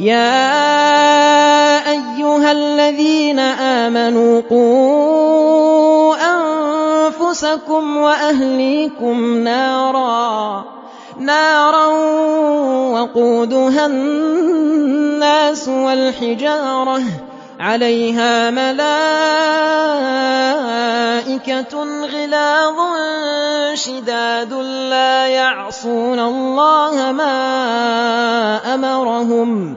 يَا أَيُّهَا الَّذِينَ آمَنُوا قُوا أَنفُسَكُمْ وَأَهْلِيكُمْ نَارًا وَقُودُهَا النَّاسُ وَالْحِجَارَةُ عَلَيْهَا مَلَائِكَةٌ غِلَاظٌ شِدَادٌ لَّا يَعْصُونَ اللَّهَ مَا أَمَرَهُمْ.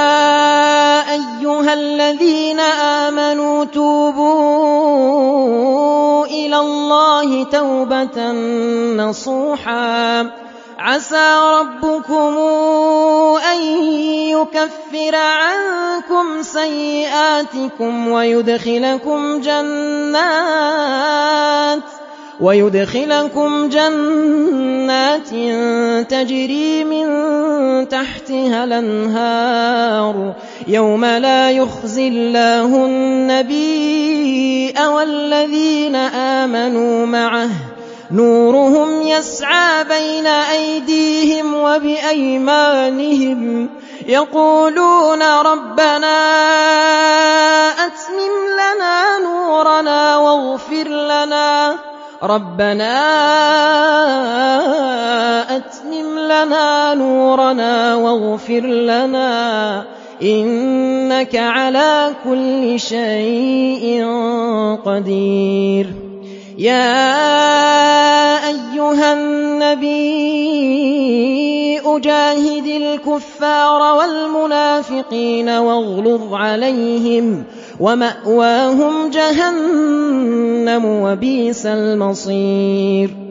أَيُّهَا الَّذِينَ آمَنُوا تُوبُوا إِلَى اللَّهِ تَوْبَةً نَّصُوحًا. عَسَىٰ رَبُّكُمْ أَن يُكَفِّرَ عَنكُمْ سَيِّئَاتِكُمْ وَيُدْخِلَكُمْ جَنَّاتٍ تَجْرِي مِن تَحْتِهَا الْأَنْهَارُ. يَوْمَ لَا يُخْزِي اللَّهُ النَّبِيَّ وَالَّذِينَ آمَنُوا مَعَهُ ۖ. نُورُهُمْ يَسْعَىٰ بَيْنَ أَيْدِيهِمْ وَبِأَيْمَانِهِمْ. يَقُولُونَ رَبَّنَا أَتْمِمْ لَنَا نُورَنَا وَاغْفِرْ لَنَا. إِنَّكَ عَلَىٰ كُلِّ شَيْءٍ قَدِيرٌ. يَا أَيُّهَا النَّبِيُّ جَاهِدِ الْكُفَّارَ وَالْمُنَافِقِينَ وَاغْلُظْ عَلَيْهِمْ ۚ وَمَأْوَاهُمْ جَهَنَّمُ ۖ وَبِئْسَ الْمَصِيرُ.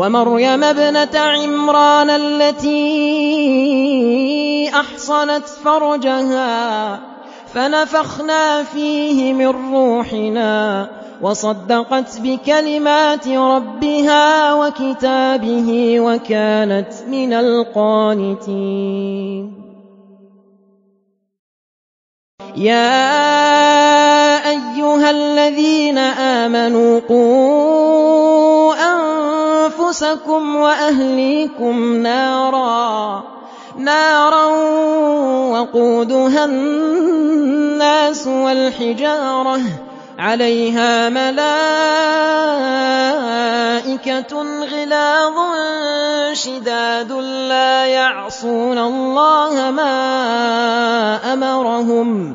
وَمَرْيَمَ ابْنَتَ عِمْرَانَ الَّتِي أَحْصَنَتْ فَرْجَهَا فَنَفَخْنَا فِيهِ مِن رُّوحِنَا وَصَدَّقَتْ بِكَلِمَاتِ رَبِّهَا وَكِتَابِهِ وَكَانَتْ مِنَ الْقَانِتِينَ. يَا أَيُّهَا الَّذِينَ آمَنُوا قُوا أَنفُسَكُمْ وَأَهْلِيكُمْ نَارًا وَقُودُهَا النَّاسُ وَالْحِجَارَةُ. عَلَيْهَا مَلَائِكَةٌ غِلَاظٌ شِدَادٌ لَّا يَعْصُونَ اللَّهَ مَا أَمَرَهُمْ.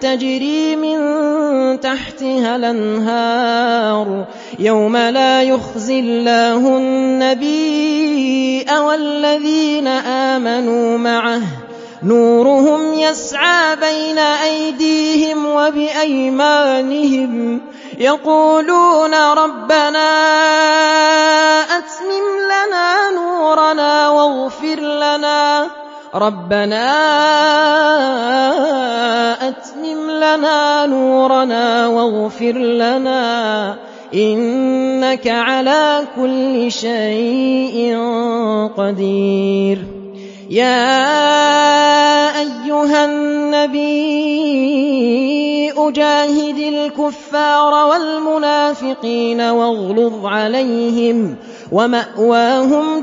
تجري من تحتها الأنهار. يوم لا يخزي الله النبي والذين آمنوا معه. نورهم يسعى بين أيديهم وبأيمانهم. يقولون ربنا أتمم لنا نورنا واغفر لنا. ربنا أتمم لنا نورنا واغفر لنا إنك على كل شيء قدير. يا أيها النبي أجاهد الكفار والمنافقين واغلظ عليهم ومأواهم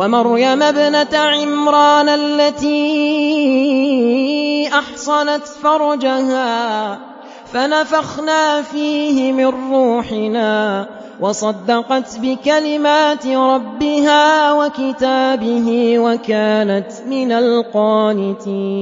ومريم ابنة عمران التي أحصنت فرجها فنفخنا فيه من روحنا وصدقت بكلمات ربها وكتابه وكانت من القانتين.